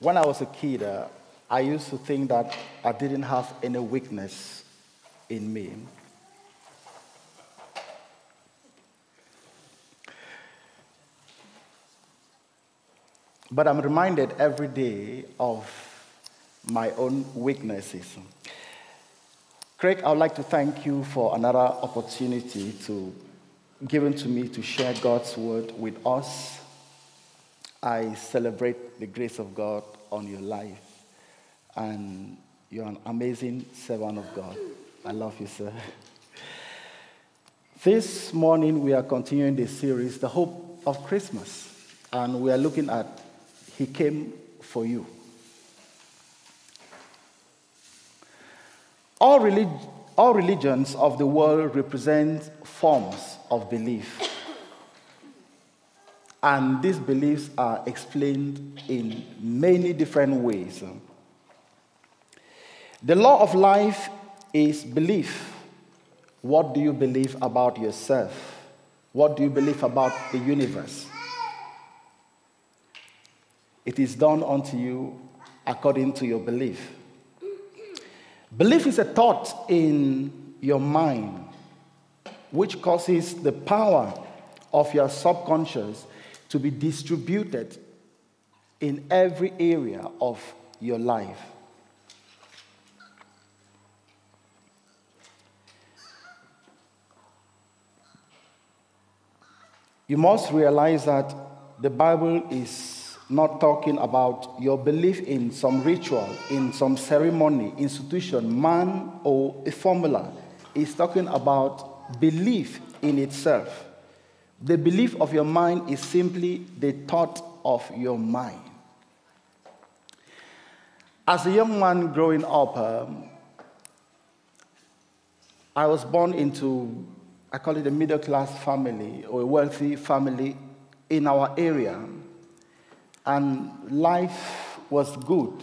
When I was a kid, uh, I used to think that I didn't have any weakness in me. But I'm reminded every day of my own weaknesses. Craig, I would like to thank you for another opportunity to given to me to share God's word with us. I celebrate the grace of God on your life. And you're an amazing servant of God. I love you, sir. This morning, we are continuing the series, The Hope of Christmas. And we are looking at He Came for You. All, relig- all religions of the world represent forms of belief. And these beliefs are explained in many different ways. The law of life is belief. What do you believe about yourself? What do you believe about the universe? It is done unto you according to your belief. Belief is a thought in your mind which causes the power of your subconscious to be distributed in every area of your life. You must realize that the Bible is not talking about your belief in some ritual, in some ceremony, institution, man, or a formula. It's talking about belief in itself. The belief of your mind is simply the thought of your mind. As a young man growing up, um, I was born into, I call it a middle class family or a wealthy family in our area. And life was good,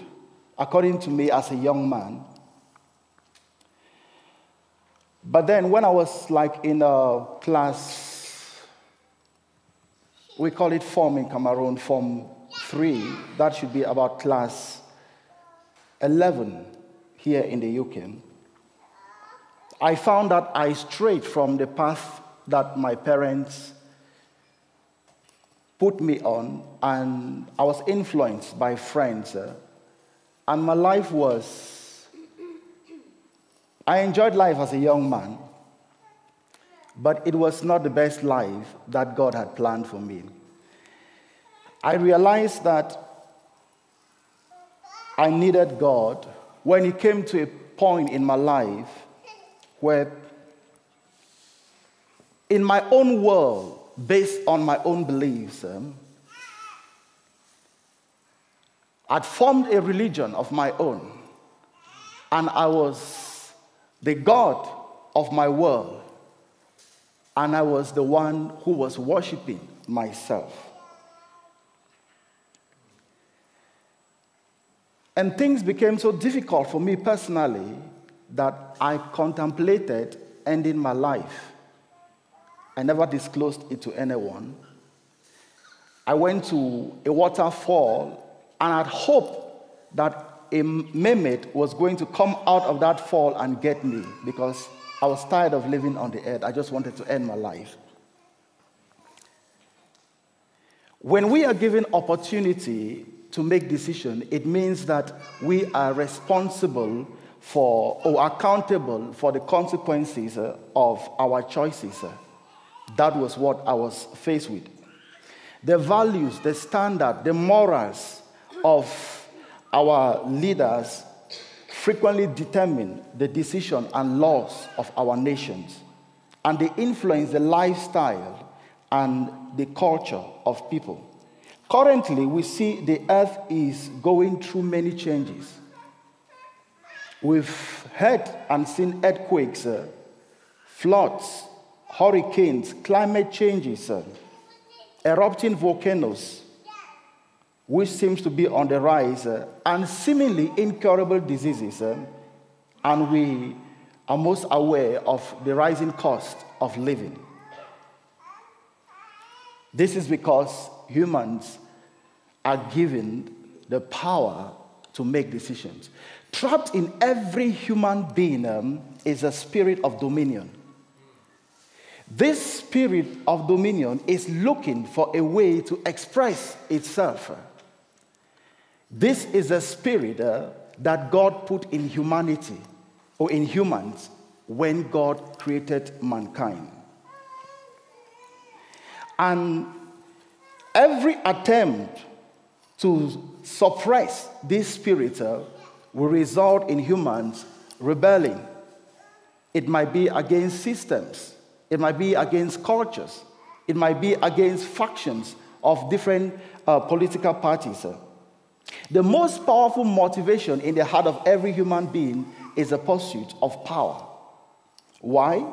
according to me as a young man. But then when I was like in a class, we call it form in Cameroon, form three, that should be about class 11 here in the UK. I found that I strayed from the path that my parents put me on, and I was influenced by friends. Uh, and my life was I enjoyed life as a young man, but it was not the best life that God had planned for me. I realized that I needed God when it came to a point in my life where, in my own world, based on my own beliefs, um, I'd formed a religion of my own, and I was the God of my world, and I was the one who was worshiping myself. And things became so difficult for me personally that I contemplated ending my life. I never disclosed it to anyone. I went to a waterfall and I'd hoped that a mermaid was going to come out of that fall and get me because I was tired of living on the earth. I just wanted to end my life. When we are given opportunity to make decision, it means that we are responsible for or accountable for the consequences uh, of our choices. That was what I was faced with. The values, the standard, the morals of our leaders frequently determine the decision and laws of our nations, and they influence the lifestyle and the culture of people. Currently, we see the earth is going through many changes. We've heard and seen earthquakes, uh, floods, hurricanes, climate changes, uh, erupting volcanoes, which seems to be on the rise, uh, and seemingly incurable diseases. Uh, and we are most aware of the rising cost of living. This is because humans are given the power to make decisions. Trapped in every human being um, is a spirit of dominion. This spirit of dominion is looking for a way to express itself. This is a spirit uh, that God put in humanity or in humans when God created mankind. And every attempt to suppress this spirit uh, will result in humans rebelling. It might be against systems, it might be against cultures, it might be against factions of different uh, political parties. The most powerful motivation in the heart of every human being is the pursuit of power. Why?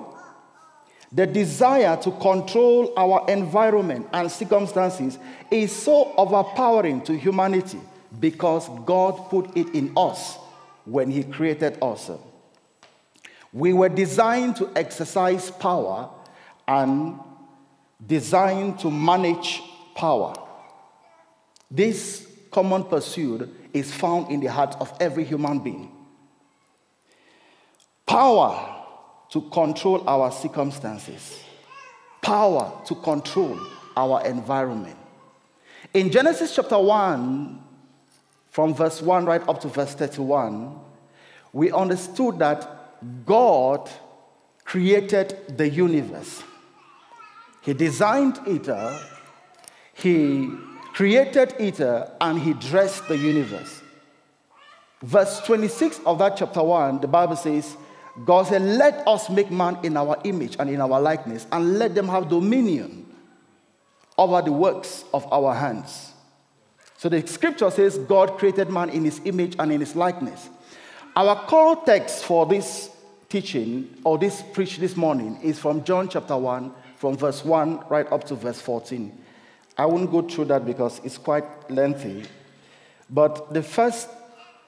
The desire to control our environment and circumstances is so overpowering to humanity because God put it in us when He created us. We were designed to exercise power and designed to manage power. This common pursuit is found in the heart of every human being. Power to control our circumstances, power to control our environment. In Genesis chapter 1, from verse 1 right up to verse 31, we understood that God created the universe. He designed it, uh, He created it, uh, and He dressed the universe. Verse 26 of that chapter 1, the Bible says, God said, Let us make man in our image and in our likeness, and let them have dominion over the works of our hands. So the scripture says God created man in his image and in his likeness. Our core text for this teaching or this preach this morning is from John chapter 1, from verse 1 right up to verse 14. I won't go through that because it's quite lengthy. But the first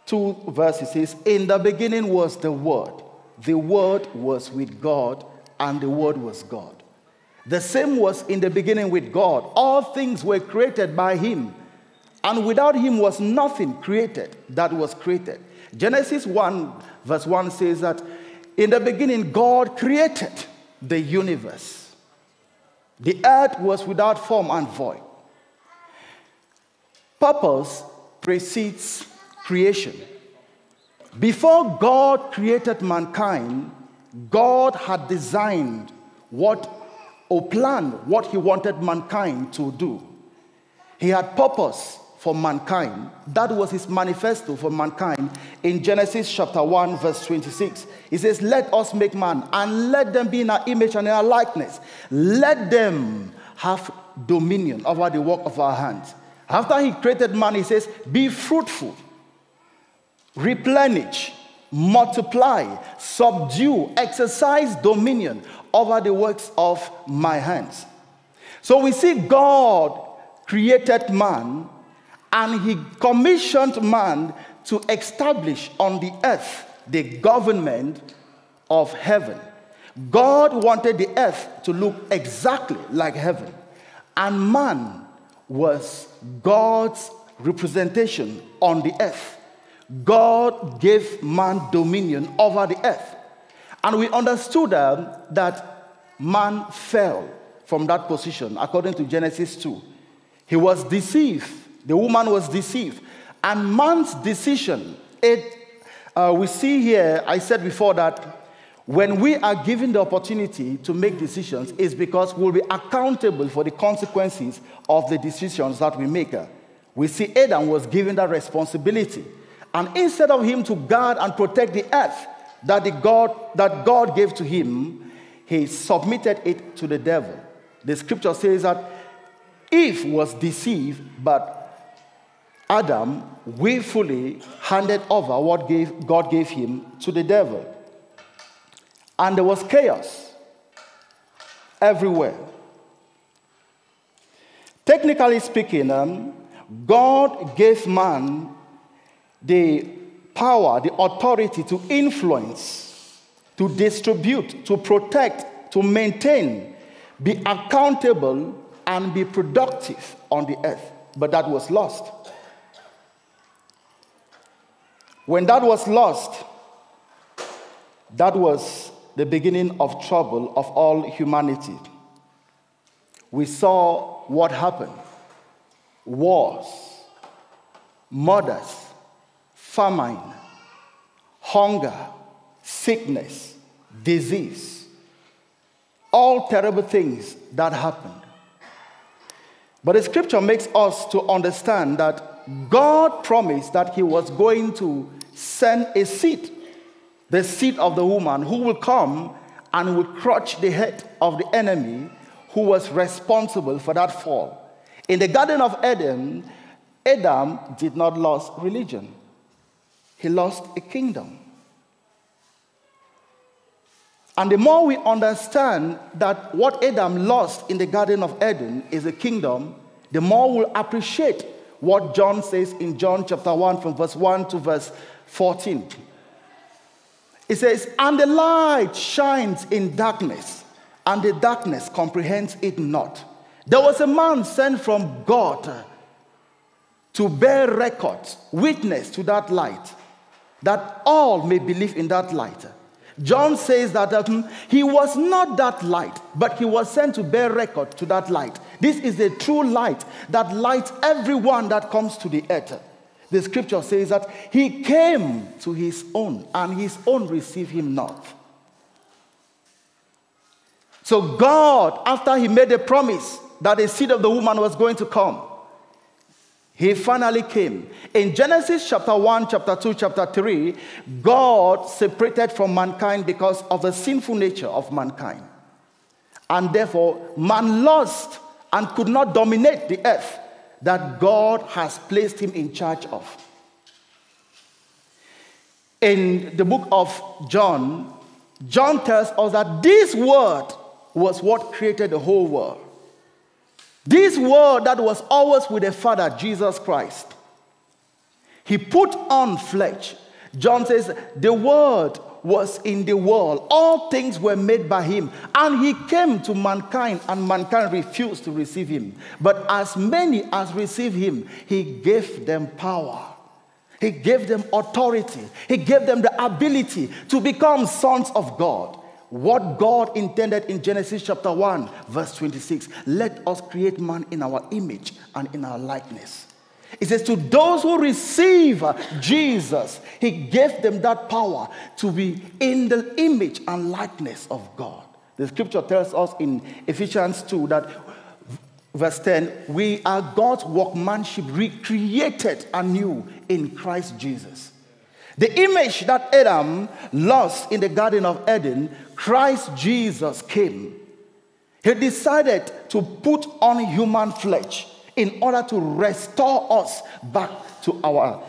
two verses says, In the beginning was the Word. The Word was with God, and the Word was God. The same was in the beginning with God. All things were created by Him and without him was nothing created that was created. Genesis 1, verse 1 says that in the beginning, God created the universe. The earth was without form and void. Purpose precedes creation. Before God created mankind, God had designed what or planned what he wanted mankind to do. He had purpose for mankind. That was his manifesto for mankind in Genesis chapter 1, verse 26. He says, Let us make man and let them be in our image and in our likeness. Let them have dominion over the work of our hands. After he created man, he says, Be fruitful, replenish, multiply, subdue, exercise dominion over the works of my hands. So we see God created man and he commissioned man to establish on the earth the government of heaven. God wanted the earth to look exactly like heaven, and man was God's representation on the earth. God gave man dominion over the earth. And we understood uh, that man fell from that position according to Genesis 2. He was deceived the woman was deceived. And man's decision, it, uh, we see here, I said before that when we are given the opportunity to make decisions, it's because we'll be accountable for the consequences of the decisions that we make. We see Adam was given that responsibility. And instead of him to guard and protect the earth that, the God, that God gave to him, he submitted it to the devil. The scripture says that Eve was deceived, but Adam willfully handed over what gave, God gave him to the devil. And there was chaos everywhere. Technically speaking, um, God gave man the power, the authority to influence, to distribute, to protect, to maintain, be accountable, and be productive on the earth. But that was lost. When that was lost, that was the beginning of trouble of all humanity. We saw what happened wars, murders, famine, hunger, sickness, disease, all terrible things that happened. But the scripture makes us to understand that God promised that He was going to send a seed, the seed of the woman, who will come and will crush the head of the enemy who was responsible for that fall. In the Garden of Eden, Adam did not lose religion, he lost a kingdom. And the more we understand that what Adam lost in the Garden of Eden is a kingdom, the more we'll appreciate what John says in John chapter 1 from verse 1 to verse 14. It says, And the light shines in darkness, and the darkness comprehends it not. There was a man sent from God to bear record, witness to that light, that all may believe in that light. John says that um, he was not that light, but he was sent to bear record to that light. This is the true light that lights everyone that comes to the earth. The scripture says that he came to his own, and his own received him not. So, God, after he made a promise that the seed of the woman was going to come, he finally came. In Genesis chapter 1, chapter 2, chapter 3, God separated from mankind because of the sinful nature of mankind. And therefore, man lost and could not dominate the earth that God has placed him in charge of. In the book of John, John tells us that this word was what created the whole world. This word that was always with the Father, Jesus Christ, he put on flesh. John says, the word was in the world. All things were made by him. And he came to mankind, and mankind refused to receive him. But as many as received him, he gave them power. He gave them authority. He gave them the ability to become sons of God what God intended in Genesis chapter 1, verse 26. Let us create man in our image and in our likeness. It says, To those who receive Jesus, He gave them that power to be in the image and likeness of God. The scripture tells us in Ephesians 2 that, verse 10, we are God's workmanship recreated anew in Christ Jesus. The image that Adam lost in the Garden of Eden, Christ Jesus came. He decided to put on human flesh in order to restore us back to our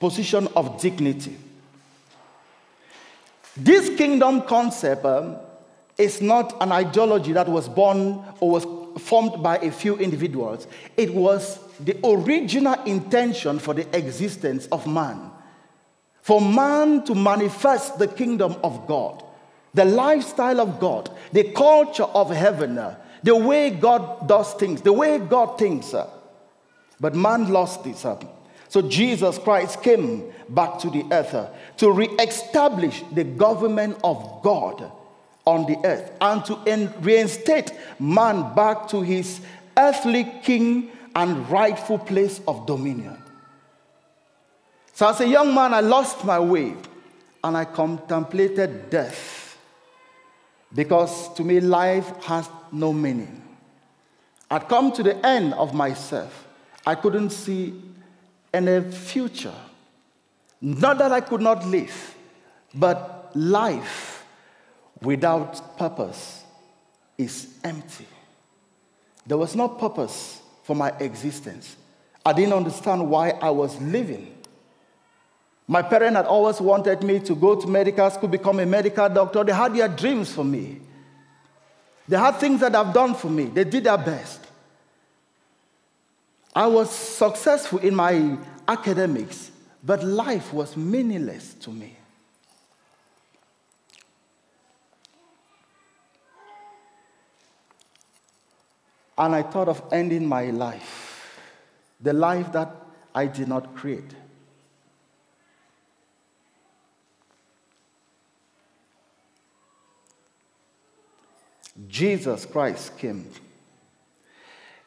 position of dignity. This kingdom concept um, is not an ideology that was born or was formed by a few individuals. It was the original intention for the existence of man for man to manifest the kingdom of God, the lifestyle of God, the culture of heaven, the way God does things, the way God thinks. But man lost this. So Jesus Christ came back to the earth to re-establish the government of God on the earth and to reinstate man back to his earthly king and rightful place of dominion. So as a young man, I lost my way and I contemplated death because to me, life has no meaning. I'd come to the end of myself. I couldn't see any future. Not that I could not live, but life without purpose is empty. There was no purpose for my existence. I didn't understand why I was living. My parents had always wanted me to go to medical school, become a medical doctor. They had their dreams for me. They had things that I've done for me. They did their best. I was successful in my academics, but life was meaningless to me. And I thought of ending my life, the life that I did not create. Jesus Christ came.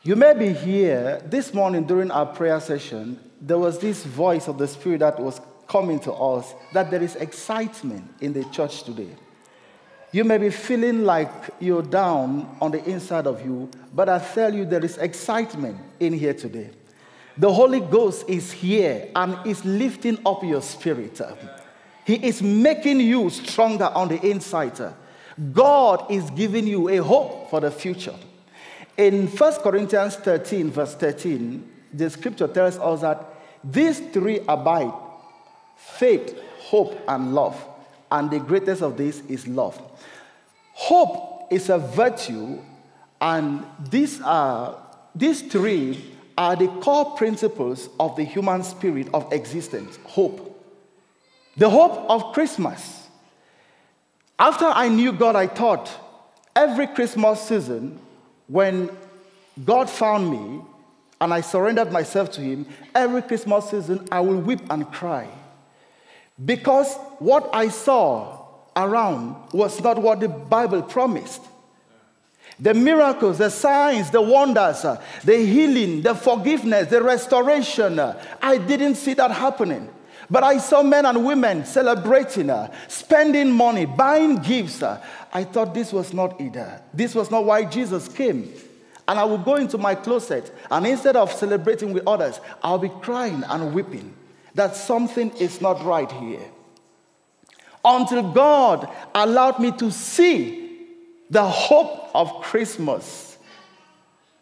You may be here this morning during our prayer session. There was this voice of the Spirit that was coming to us that there is excitement in the church today. You may be feeling like you're down on the inside of you, but I tell you, there is excitement in here today. The Holy Ghost is here and is lifting up your spirit. He is making you stronger on the inside. God is giving you a hope for the future. In 1 Corinthians 13, verse 13, the scripture tells us that these three abide faith, hope, and love. And the greatest of these is love. Hope is a virtue, and these are these three are the core principles of the human spirit of existence. Hope. The hope of Christmas. After I knew God, I thought every Christmas season, when God found me and I surrendered myself to Him, every Christmas season I will weep and cry. Because what I saw around was not what the Bible promised. The miracles, the signs, the wonders, the healing, the forgiveness, the restoration, I didn't see that happening. But I saw men and women celebrating, uh, spending money, buying gifts. I thought this was not either. This was not why Jesus came. And I would go into my closet, and instead of celebrating with others, I'll be crying and weeping that something is not right here. Until God allowed me to see the hope of Christmas,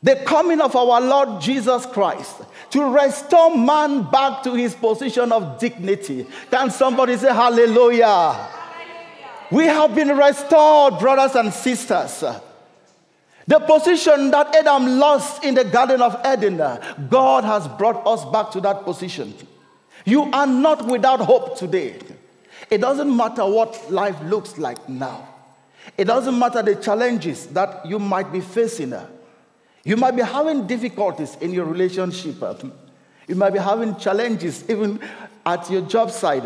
the coming of our Lord Jesus Christ to restore man back to his position of dignity. Can somebody say hallelujah? hallelujah. We have been restored, brothers and sisters. The position that Adam lost in the Garden of Eden, God has brought us back to that position. You are not without hope today. It doesn't matter what life looks like now. It doesn't matter the challenges that you might be facing. You might be having difficulties in your relationship. You might be having challenges even at your job site.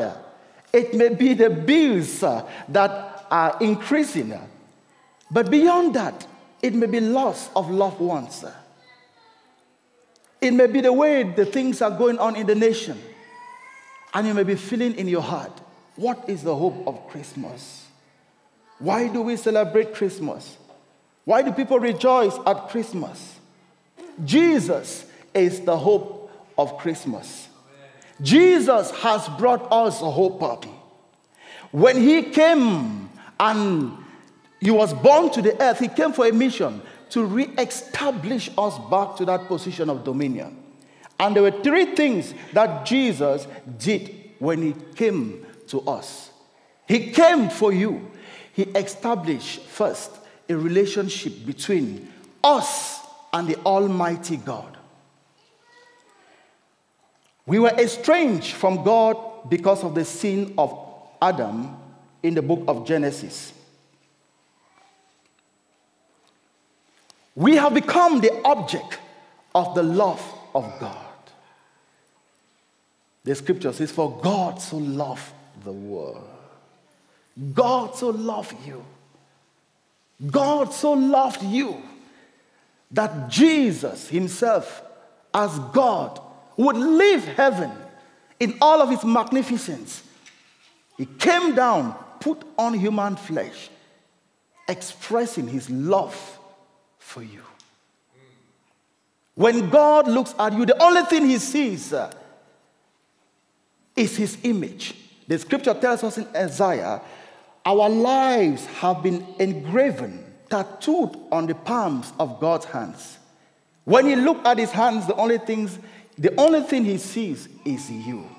It may be the bills uh, that are increasing. Uh, but beyond that, it may be loss of loved ones. Uh. It may be the way the things are going on in the nation. And you may be feeling in your heart, what is the hope of Christmas? Why do we celebrate Christmas? Why do people rejoice at Christmas? Jesus is the hope of Christmas. Jesus has brought us a hope. Party. When he came and he was born to the earth, he came for a mission to re establish us back to that position of dominion. And there were three things that Jesus did when he came to us. He came for you. He established first a relationship between us and the Almighty God. We were estranged from God because of the sin of Adam in the book of Genesis. We have become the object of the love of God. The scripture says, For God so loved the world. God so loved you. God so loved you that Jesus Himself, as God, would leave heaven in all of His magnificence. He came down, put on human flesh, expressing His love for you. When God looks at you, the only thing He sees uh, is his image. The scripture tells us in Isaiah, our lives have been engraven, tattooed on the palms of God's hands. When he look at his hands, the only things, the only thing he sees is you.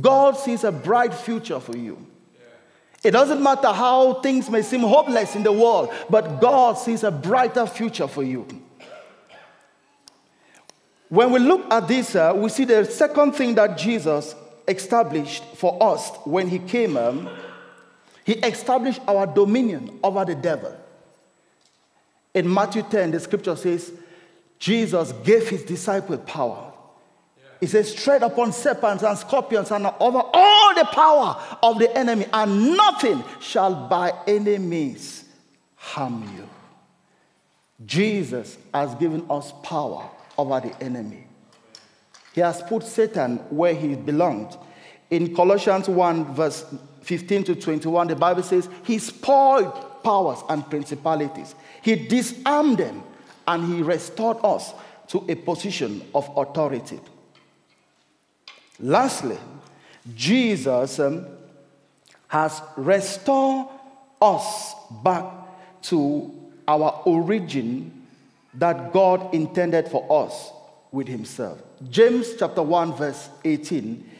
God sees a bright future for you. It doesn't matter how things may seem hopeless in the world, but God sees a brighter future for you. When we look at this, uh, we see the second thing that Jesus established for us when he came, um, he established our dominion over the devil. In Matthew 10, the scripture says, Jesus gave his disciple power. He says, tread upon serpents and scorpions and over all the power of the enemy, and nothing shall by any means harm you. Jesus has given us power over the enemy. He has put Satan where he belonged. In Colossians 1, verse 15 to 21, the Bible says, He spoiled powers and principalities. He disarmed them and He restored us to a position of authority. Lastly, Jesus um, has restored us back to our origin that God intended for us with Himself. James chapter 1, verse 18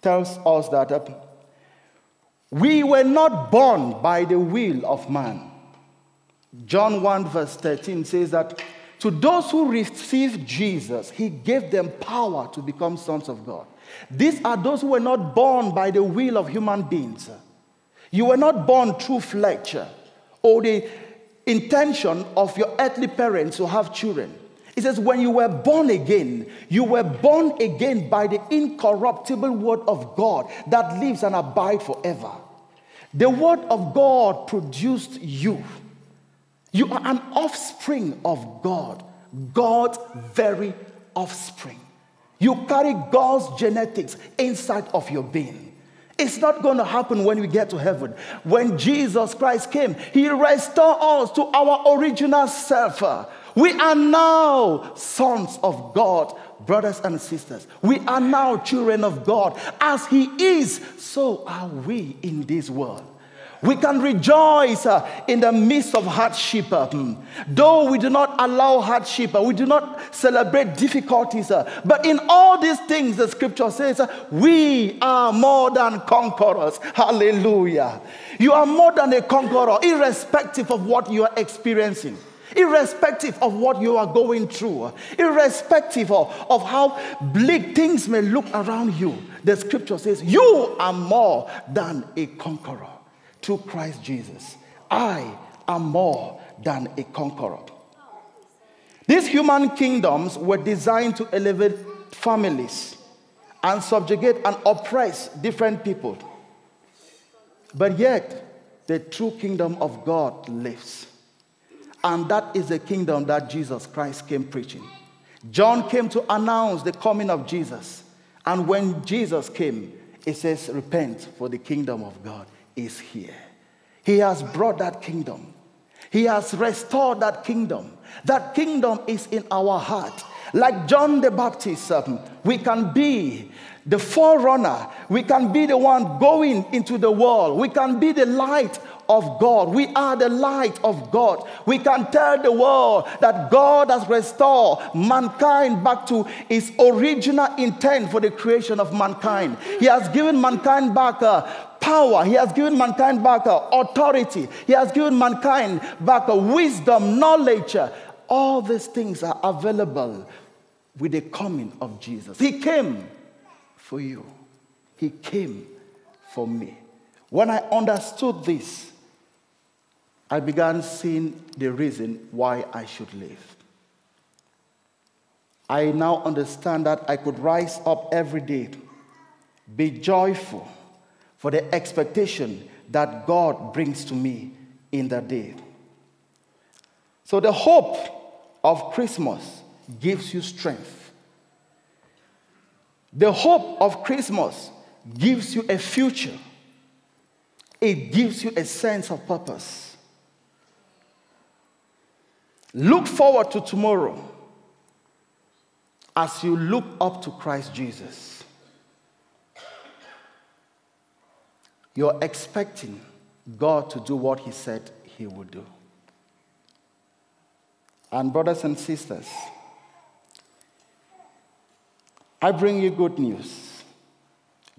tells us that uh, we were not born by the will of man. John 1, verse 13 says that to those who received Jesus, He gave them power to become sons of God. These are those who were not born by the will of human beings. You were not born through flesh or the intention of your earthly parents to have children. It says, when you were born again, you were born again by the incorruptible word of God that lives and abides forever. The word of God produced you. You are an offspring of God, God's very offspring. You carry God's genetics inside of your being. It's not going to happen when we get to heaven. When Jesus Christ came, He restored us to our original self. We are now sons of God, brothers and sisters. We are now children of God. As He is, so are we in this world. We can rejoice uh, in the midst of hardship. Hmm. Though we do not allow hardship, uh, we do not celebrate difficulties. Uh, but in all these things, the scripture says, we are more than conquerors. Hallelujah. You are more than a conqueror, irrespective of what you are experiencing irrespective of what you are going through, irrespective of, of how bleak things may look around you, the scripture says, You are more than a conqueror through Christ Jesus. I am more than a conqueror. These human kingdoms were designed to elevate families and subjugate and oppress different people. But yet, the true kingdom of God lives. And that is the kingdom that Jesus Christ came preaching. John came to announce the coming of Jesus. And when Jesus came, it says, Repent, for the kingdom of God is here. He has brought that kingdom. He has restored that kingdom. That kingdom is in our heart. Like John the Baptist, um, we can be the forerunner. We can be the one going into the world. We can be the light of God. We are the light of God. We can tell the world that God has restored mankind back to its original intent for the creation of mankind. He has given mankind back a power. He has given mankind back uh, authority. He has given mankind back uh, wisdom, knowledge. All these things are available with the coming of Jesus. He came for you, He came for me. When I understood this, I began seeing the reason why I should live. I now understand that I could rise up every day, be joyful for the expectation that God brings to me in that day. So, the hope of Christmas gives you strength. The hope of Christmas gives you a future, it gives you a sense of purpose. Look forward to tomorrow as you look up to Christ Jesus. You're expecting God to do what He said He would do. And, brothers and sisters, I bring you good news.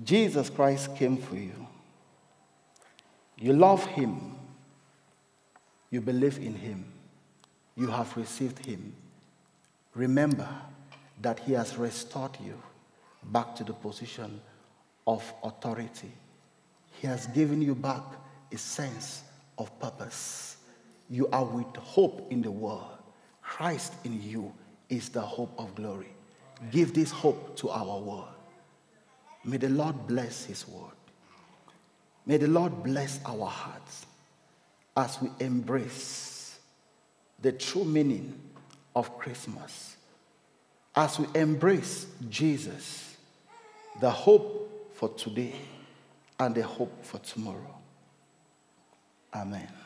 Jesus Christ came for you. You love Him. You believe in Him. You have received Him. Remember that He has restored you back to the position of authority he has given you back a sense of purpose. You are with hope in the world. Christ in you is the hope of glory. Give this hope to our world. May the Lord bless His word. May the Lord bless our hearts as we embrace the true meaning of Christmas as we embrace Jesus, the hope for today and the hope for tomorrow. Amen.